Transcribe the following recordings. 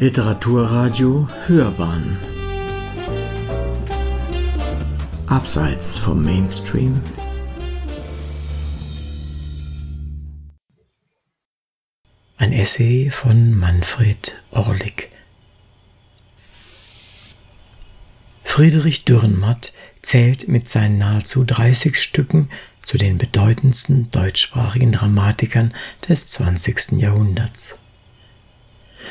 Literaturradio Hörbahn Abseits vom Mainstream Ein Essay von Manfred Orlik Friedrich Dürrenmatt zählt mit seinen nahezu 30 Stücken zu den bedeutendsten deutschsprachigen Dramatikern des 20. Jahrhunderts.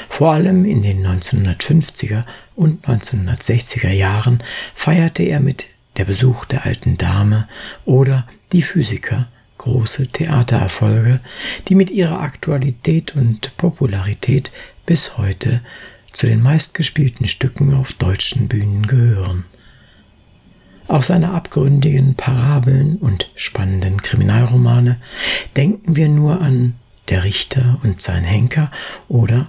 Vor allem in den 1950er und 1960er Jahren feierte er mit Der Besuch der alten Dame oder Die Physiker große Theatererfolge, die mit ihrer Aktualität und Popularität bis heute zu den meistgespielten Stücken auf deutschen Bühnen gehören. Auch seine abgründigen Parabeln und spannenden Kriminalromane denken wir nur an Der Richter und sein Henker oder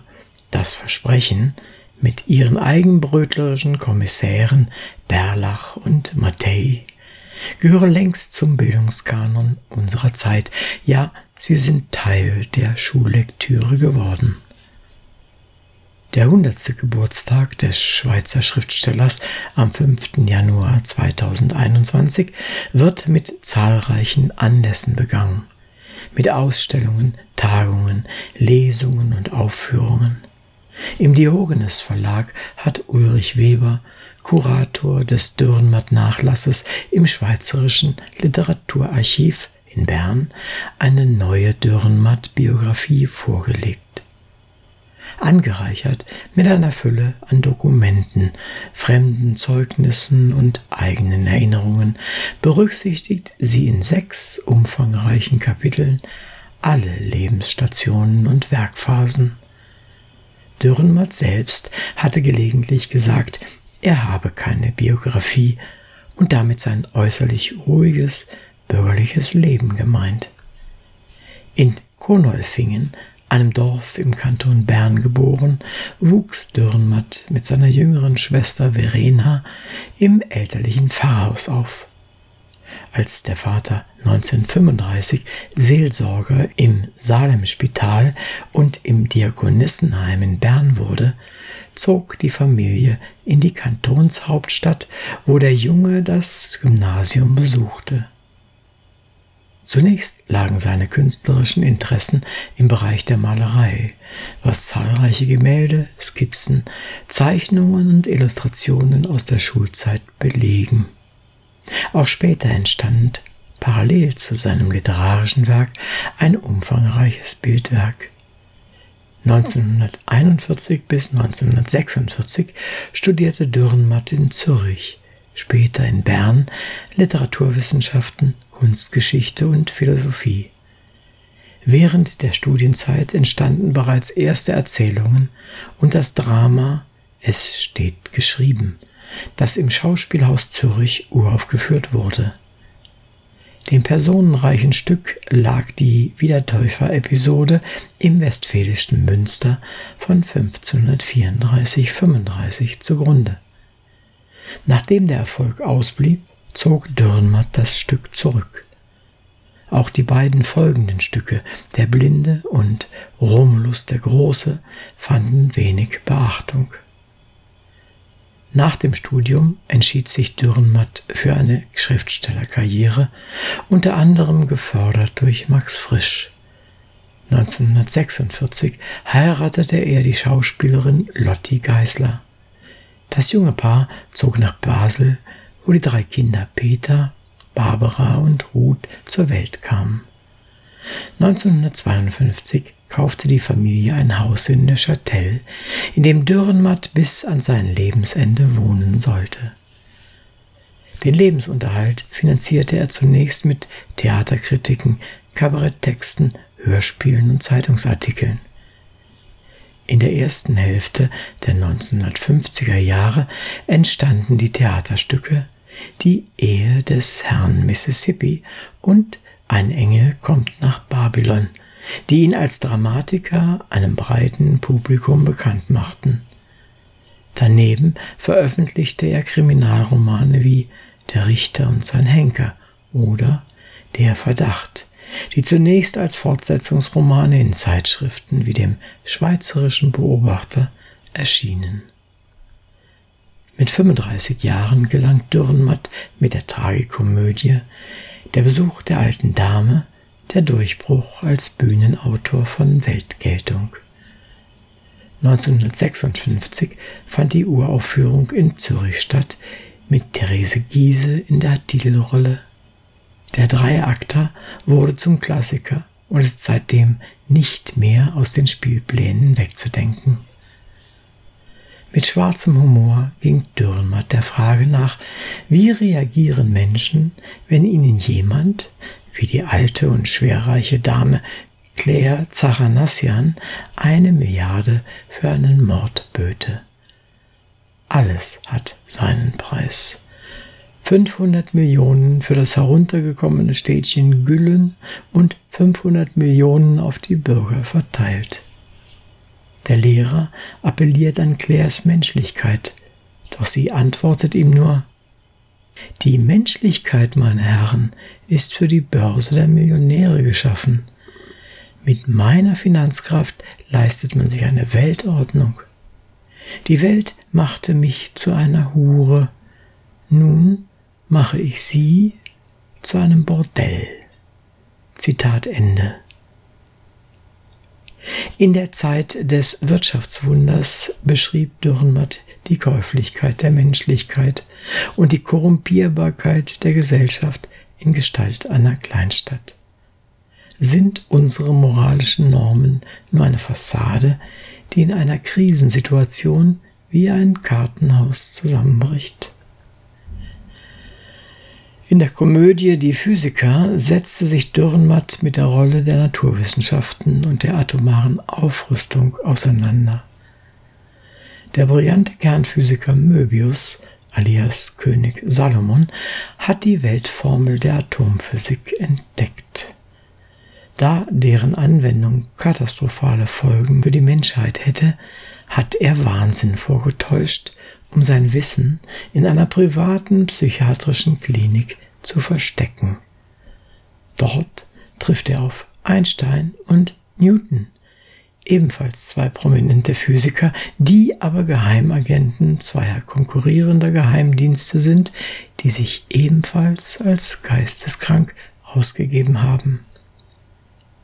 Das Versprechen mit ihren eigenbrötlerischen Kommissären Berlach und Mattei gehören längst zum Bildungskanon unserer Zeit. Ja, sie sind Teil der Schullektüre geworden. Der 100. Geburtstag des Schweizer Schriftstellers am 5. Januar 2021 wird mit zahlreichen Anlässen begangen. Mit Ausstellungen, Tagungen, Lesungen und Aufführungen. Im Diogenes Verlag hat Ulrich Weber, Kurator des Dürrenmatt-Nachlasses im Schweizerischen Literaturarchiv in Bern, eine neue Dürrenmatt-Biografie vorgelegt angereichert mit einer Fülle an Dokumenten, fremden Zeugnissen und eigenen Erinnerungen, berücksichtigt sie in sechs umfangreichen Kapiteln alle Lebensstationen und Werkphasen. Dürrenmatt selbst hatte gelegentlich gesagt, er habe keine Biografie und damit sein äußerlich ruhiges, bürgerliches Leben gemeint. In Konolfingen einem Dorf im Kanton Bern geboren, wuchs Dürrenmatt mit seiner jüngeren Schwester Verena im elterlichen Pfarrhaus auf. Als der Vater 1935 Seelsorger im Salemspital und im Diakonissenheim in Bern wurde, zog die Familie in die Kantonshauptstadt, wo der Junge das Gymnasium besuchte. Zunächst lagen seine künstlerischen Interessen im Bereich der Malerei, was zahlreiche Gemälde, Skizzen, Zeichnungen und Illustrationen aus der Schulzeit belegen. Auch später entstand parallel zu seinem literarischen Werk ein umfangreiches Bildwerk. 1941 bis 1946 studierte Dürrenmatt in Zürich, später in Bern Literaturwissenschaften Kunstgeschichte und Philosophie. Während der Studienzeit entstanden bereits erste Erzählungen und das Drama Es steht geschrieben, das im Schauspielhaus Zürich uraufgeführt wurde. Dem personenreichen Stück lag die Wiedertäufer-Episode im westfälischen Münster von 1534-35 zugrunde. Nachdem der Erfolg ausblieb, zog Dürrenmatt das Stück zurück. Auch die beiden folgenden Stücke, Der Blinde und Romulus der Große, fanden wenig Beachtung. Nach dem Studium entschied sich Dürrenmatt für eine Schriftstellerkarriere, unter anderem gefördert durch Max Frisch. 1946 heiratete er die Schauspielerin Lotti Geisler. Das junge Paar zog nach Basel, wo die drei Kinder Peter, Barbara und Ruth zur Welt kamen. 1952 kaufte die Familie ein Haus in Neuchâtel, in dem Dürrenmatt bis an sein Lebensende wohnen sollte. Den Lebensunterhalt finanzierte er zunächst mit Theaterkritiken, Kabaretttexten, Hörspielen und Zeitungsartikeln. In der ersten Hälfte der 1950er Jahre entstanden die Theaterstücke die Ehe des Herrn Mississippi und ein Engel kommt nach Babylon, die ihn als Dramatiker einem breiten Publikum bekannt machten. Daneben veröffentlichte er Kriminalromane wie Der Richter und sein Henker oder Der Verdacht, die zunächst als Fortsetzungsromane in Zeitschriften wie dem Schweizerischen Beobachter erschienen. Mit 35 Jahren gelang Dürrenmatt mit der Tragikomödie Der Besuch der alten Dame der Durchbruch als Bühnenautor von Weltgeltung. 1956 fand die Uraufführung in Zürich statt, mit Therese Giese in der Titelrolle. Der Dreiakter wurde zum Klassiker und ist seitdem nicht mehr aus den Spielplänen wegzudenken. Mit schwarzem Humor ging Dürrenmatt der Frage nach, wie reagieren Menschen, wenn ihnen jemand, wie die alte und schwerreiche Dame Claire Zachanassian, eine Milliarde für einen Mord böte. Alles hat seinen Preis. 500 Millionen für das heruntergekommene Städtchen Güllen und 500 Millionen auf die Bürger verteilt. Der Lehrer appelliert an Claires Menschlichkeit, doch sie antwortet ihm nur Die Menschlichkeit, meine Herren, ist für die Börse der Millionäre geschaffen. Mit meiner Finanzkraft leistet man sich eine Weltordnung. Die Welt machte mich zu einer Hure, nun mache ich sie zu einem Bordell. Zitat Ende. In der Zeit des Wirtschaftswunders beschrieb Dürrenmatt die Käuflichkeit der Menschlichkeit und die Korrumpierbarkeit der Gesellschaft in Gestalt einer Kleinstadt. Sind unsere moralischen Normen nur eine Fassade, die in einer Krisensituation wie ein Kartenhaus zusammenbricht? In der Komödie Die Physiker setzte sich Dürrenmatt mit der Rolle der Naturwissenschaften und der atomaren Aufrüstung auseinander. Der brillante Kernphysiker Möbius, alias König Salomon, hat die Weltformel der Atomphysik entdeckt. Da deren Anwendung katastrophale Folgen für die Menschheit hätte, hat er Wahnsinn vorgetäuscht um sein Wissen in einer privaten psychiatrischen Klinik zu verstecken. Dort trifft er auf Einstein und Newton, ebenfalls zwei prominente Physiker, die aber Geheimagenten zweier konkurrierender Geheimdienste sind, die sich ebenfalls als geisteskrank ausgegeben haben.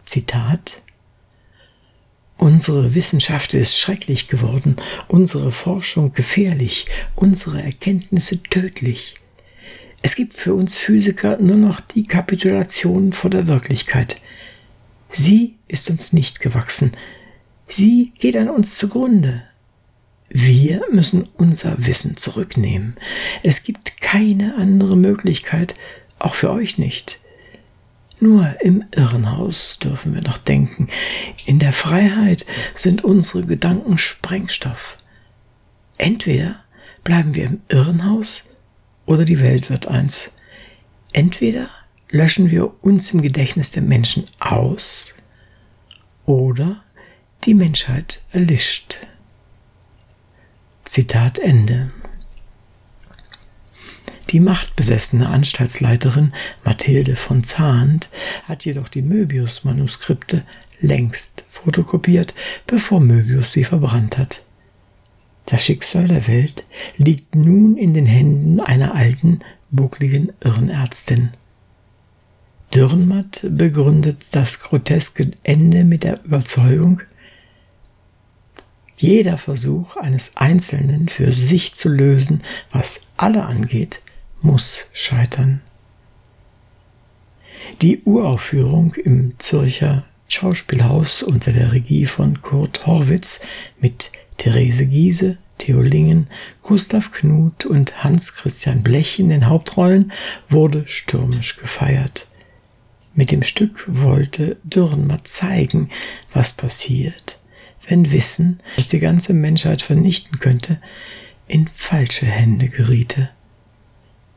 Zitat Unsere Wissenschaft ist schrecklich geworden, unsere Forschung gefährlich, unsere Erkenntnisse tödlich. Es gibt für uns Physiker nur noch die Kapitulation vor der Wirklichkeit. Sie ist uns nicht gewachsen. Sie geht an uns zugrunde. Wir müssen unser Wissen zurücknehmen. Es gibt keine andere Möglichkeit, auch für euch nicht. Nur im Irrenhaus dürfen wir noch denken. In der Freiheit sind unsere Gedanken Sprengstoff. Entweder bleiben wir im Irrenhaus oder die Welt wird eins. Entweder löschen wir uns im Gedächtnis der Menschen aus oder die Menschheit erlischt. Zitat Ende. Die machtbesessene Anstaltsleiterin Mathilde von Zahnt hat jedoch die Möbius-Manuskripte längst fotokopiert, bevor Möbius sie verbrannt hat. Das Schicksal der Welt liegt nun in den Händen einer alten, buckligen Irrenärztin. Dürrenmatt begründet das groteske Ende mit der Überzeugung, jeder Versuch eines Einzelnen für sich zu lösen, was alle angeht, muss scheitern. Die Uraufführung im Zürcher Schauspielhaus unter der Regie von Kurt Horwitz mit Therese Giese, Theo Lingen, Gustav Knuth und Hans-Christian Blech in den Hauptrollen wurde stürmisch gefeiert. Mit dem Stück wollte Dürrenmatt zeigen, was passiert, wenn Wissen, das die ganze Menschheit vernichten könnte, in falsche Hände geriete.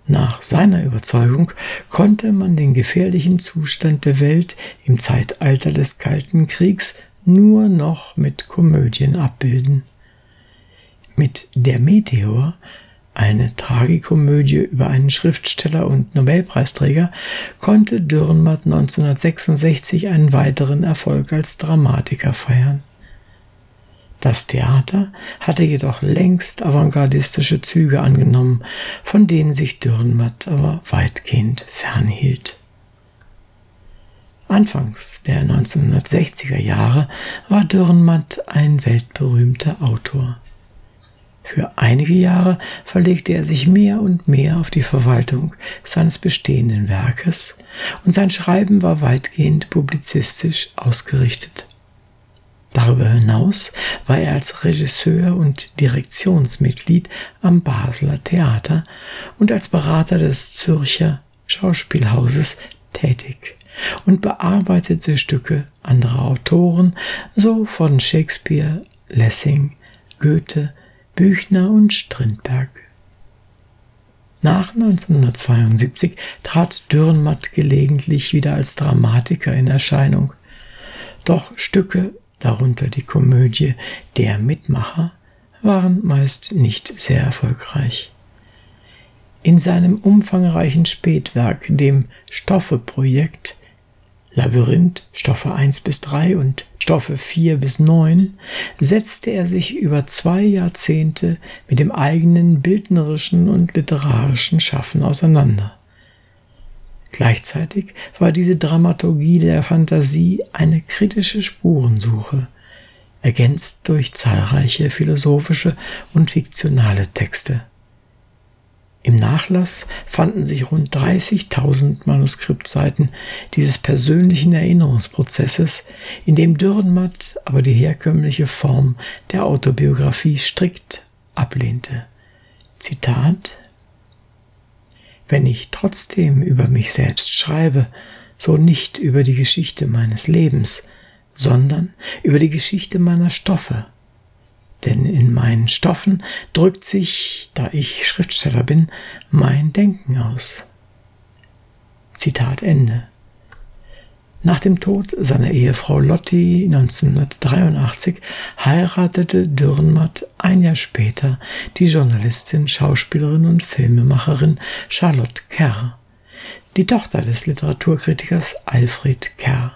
Nach seiner Überzeugung konnte man den gefährlichen Zustand der Welt im Zeitalter des Kalten Kriegs nur noch mit Komödien abbilden. Mit Der Meteor, eine Tragikomödie über einen Schriftsteller und Nobelpreisträger, konnte Dürrenmatt 1966 einen weiteren Erfolg als Dramatiker feiern. Das Theater hatte jedoch längst avantgardistische Züge angenommen, von denen sich Dürrenmatt aber weitgehend fernhielt. Anfangs der 1960er Jahre war Dürrenmatt ein weltberühmter Autor. Für einige Jahre verlegte er sich mehr und mehr auf die Verwaltung seines bestehenden Werkes und sein Schreiben war weitgehend publizistisch ausgerichtet. Darüber hinaus war er als Regisseur und Direktionsmitglied am Basler Theater und als Berater des Zürcher Schauspielhauses tätig und bearbeitete Stücke anderer Autoren, so von Shakespeare, Lessing, Goethe, Büchner und Strindberg. Nach 1972 trat Dürrenmatt gelegentlich wieder als Dramatiker in Erscheinung. Doch Stücke darunter die Komödie Der Mitmacher, waren meist nicht sehr erfolgreich. In seinem umfangreichen Spätwerk, dem Stoffe-Projekt, Labyrinth, Stoffe 1 bis 3 und Stoffe 4 bis 9, setzte er sich über zwei Jahrzehnte mit dem eigenen bildnerischen und literarischen Schaffen auseinander. Gleichzeitig war diese Dramaturgie der Fantasie eine kritische Spurensuche, ergänzt durch zahlreiche philosophische und fiktionale Texte. Im Nachlass fanden sich rund 30.000 Manuskriptseiten dieses persönlichen Erinnerungsprozesses, in dem Dürrenmatt aber die herkömmliche Form der Autobiografie strikt ablehnte. Zitat wenn ich trotzdem über mich selbst schreibe, so nicht über die Geschichte meines Lebens, sondern über die Geschichte meiner Stoffe. Denn in meinen Stoffen drückt sich, da ich Schriftsteller bin, mein Denken aus. Zitat Ende. Nach dem Tod seiner Ehefrau Lotti 1983 heiratete Dürrenmatt ein Jahr später die Journalistin, Schauspielerin und Filmemacherin Charlotte Kerr, die Tochter des Literaturkritikers Alfred Kerr.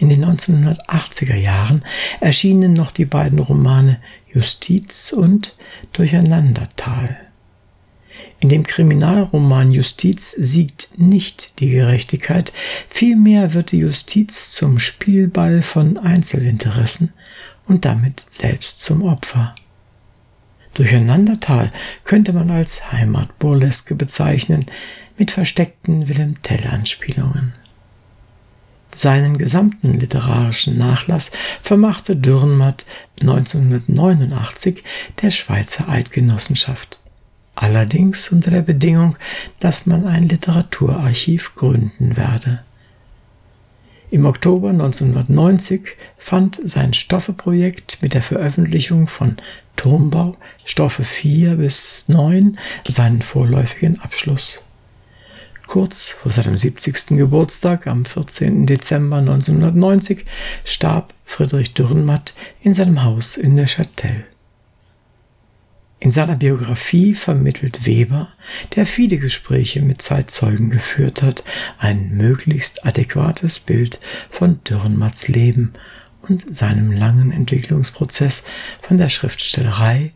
In den 1980er Jahren erschienen noch die beiden Romane Justiz und Durcheinandertal. In dem Kriminalroman Justiz siegt nicht die Gerechtigkeit, vielmehr wird die Justiz zum Spielball von Einzelinteressen und damit selbst zum Opfer. Durcheinandertal könnte man als Heimatburleske bezeichnen, mit versteckten Willem Tell-Anspielungen. Seinen gesamten literarischen Nachlass vermachte Dürrenmatt 1989 der Schweizer Eidgenossenschaft allerdings unter der Bedingung, dass man ein Literaturarchiv gründen werde. Im Oktober 1990 fand sein Stoffeprojekt mit der Veröffentlichung von Turmbau Stoffe 4 bis 9 seinen vorläufigen Abschluss. Kurz vor seinem 70. Geburtstag am 14. Dezember 1990 starb Friedrich Dürrenmatt in seinem Haus in Neuchâtel. In seiner Biografie vermittelt Weber, der viele Gespräche mit Zeitzeugen geführt hat, ein möglichst adäquates Bild von Dürrenmatts Leben und seinem langen Entwicklungsprozess von der Schriftstellerei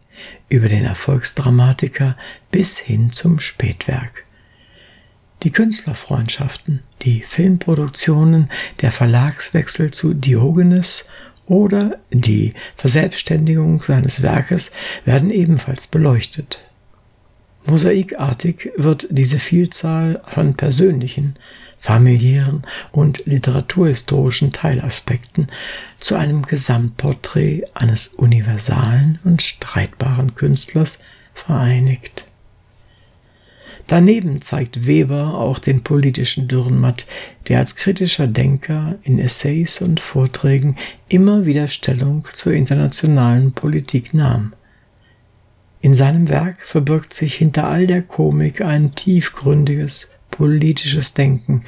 über den Erfolgsdramatiker bis hin zum Spätwerk. Die Künstlerfreundschaften, die Filmproduktionen, der Verlagswechsel zu Diogenes oder die Verselbstständigung seines Werkes werden ebenfalls beleuchtet. Mosaikartig wird diese Vielzahl von persönlichen, familiären und literaturhistorischen Teilaspekten zu einem Gesamtporträt eines universalen und streitbaren Künstlers vereinigt. Daneben zeigt Weber auch den politischen Dürrenmatt, der als kritischer Denker in Essays und Vorträgen immer wieder Stellung zur internationalen Politik nahm. In seinem Werk verbirgt sich hinter all der Komik ein tiefgründiges politisches Denken,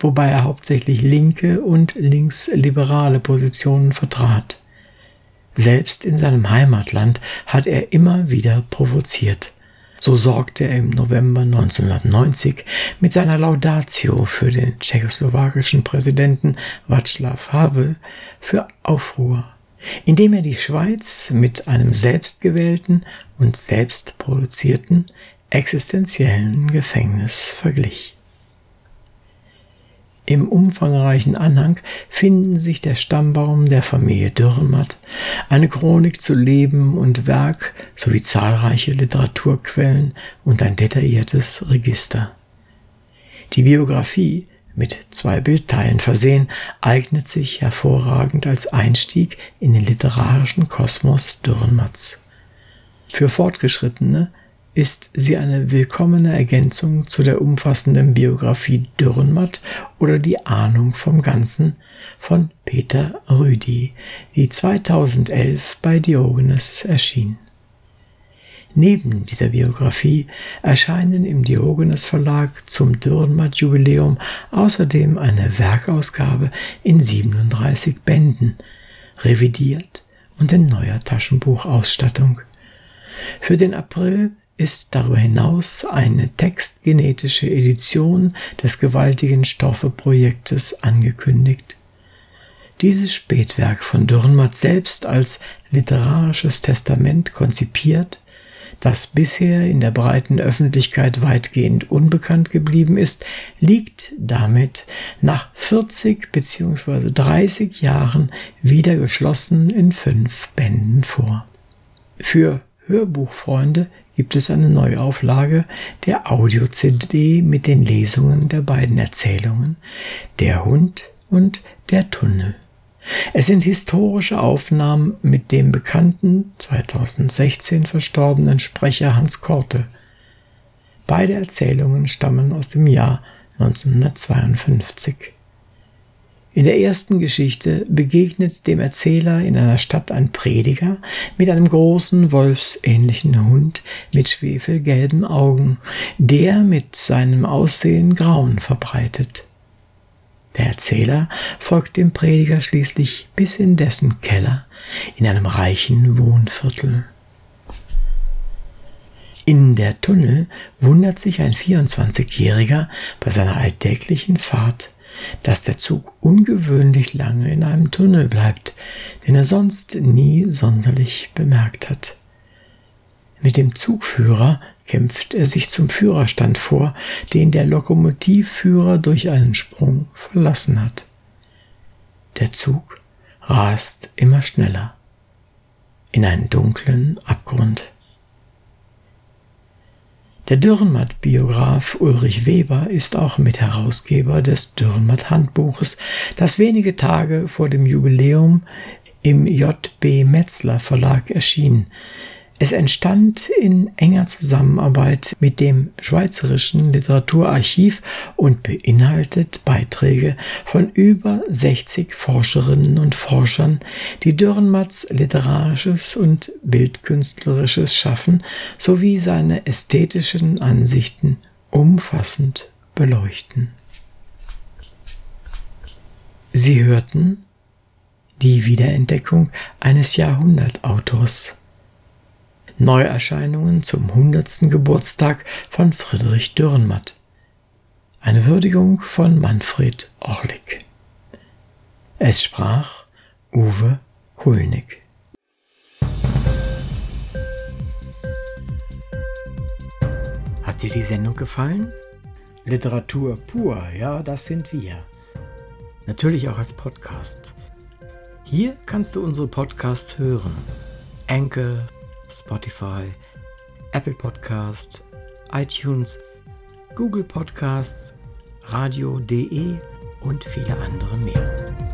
wobei er hauptsächlich linke und linksliberale Positionen vertrat. Selbst in seinem Heimatland hat er immer wieder provoziert. So sorgte er im November 1990 mit seiner Laudatio für den tschechoslowakischen Präsidenten Václav Havel für Aufruhr. indem er die Schweiz mit einem selbstgewählten und selbstproduzierten existenziellen Gefängnis verglich. Im umfangreichen Anhang finden sich der Stammbaum der Familie Dürrenmatt, eine Chronik zu Leben und Werk sowie zahlreiche Literaturquellen und ein detailliertes Register. Die Biografie, mit zwei Bildteilen versehen, eignet sich hervorragend als Einstieg in den literarischen Kosmos Dürrenmatts. Für Fortgeschrittene ist sie eine willkommene Ergänzung zu der umfassenden Biografie Dürrenmatt oder die Ahnung vom Ganzen von Peter Rüdi, die 2011 bei Diogenes erschien. Neben dieser Biografie erscheinen im Diogenes Verlag zum Dürrenmatt Jubiläum außerdem eine Werkausgabe in 37 Bänden, revidiert und in neuer Taschenbuchausstattung. Für den April ist darüber hinaus eine textgenetische Edition des gewaltigen Stoffe-Projektes angekündigt. Dieses Spätwerk von Dürrenmatt selbst als literarisches Testament konzipiert, das bisher in der breiten Öffentlichkeit weitgehend unbekannt geblieben ist, liegt damit nach 40 bzw. 30 Jahren wieder geschlossen in fünf Bänden vor. Für Hörbuchfreunde gibt es eine Neuauflage der Audio-CD mit den Lesungen der beiden Erzählungen Der Hund und Der Tunnel. Es sind historische Aufnahmen mit dem bekannten 2016 verstorbenen Sprecher Hans Korte. Beide Erzählungen stammen aus dem Jahr 1952. In der ersten Geschichte begegnet dem Erzähler in einer Stadt ein Prediger mit einem großen wolfsähnlichen Hund mit schwefelgelben Augen, der mit seinem Aussehen Grauen verbreitet. Der Erzähler folgt dem Prediger schließlich bis in dessen Keller in einem reichen Wohnviertel. In der Tunnel wundert sich ein 24-Jähriger bei seiner alltäglichen Fahrt dass der Zug ungewöhnlich lange in einem Tunnel bleibt, den er sonst nie sonderlich bemerkt hat. Mit dem Zugführer kämpft er sich zum Führerstand vor, den der Lokomotivführer durch einen Sprung verlassen hat. Der Zug rast immer schneller in einen dunklen Abgrund. Der Dürrenmatt-Biograf Ulrich Weber ist auch Mitherausgeber des Dürrenmatt-Handbuches, das wenige Tage vor dem Jubiläum im J.B. Metzler Verlag erschien. Es entstand in enger Zusammenarbeit mit dem Schweizerischen Literaturarchiv und beinhaltet Beiträge von über 60 Forscherinnen und Forschern, die Dürrenmatts literarisches und bildkünstlerisches Schaffen sowie seine ästhetischen Ansichten umfassend beleuchten. Sie hörten die Wiederentdeckung eines Jahrhundertautors Neuerscheinungen zum 100. Geburtstag von Friedrich Dürrenmatt. Eine Würdigung von Manfred Orlik. Es sprach Uwe Kulnig. Hat dir die Sendung gefallen? Literatur pur, ja, das sind wir. Natürlich auch als Podcast. Hier kannst du unsere Podcasts hören. Enkel, Spotify, Apple Podcasts, iTunes, Google Podcasts, radio.de und viele andere mehr.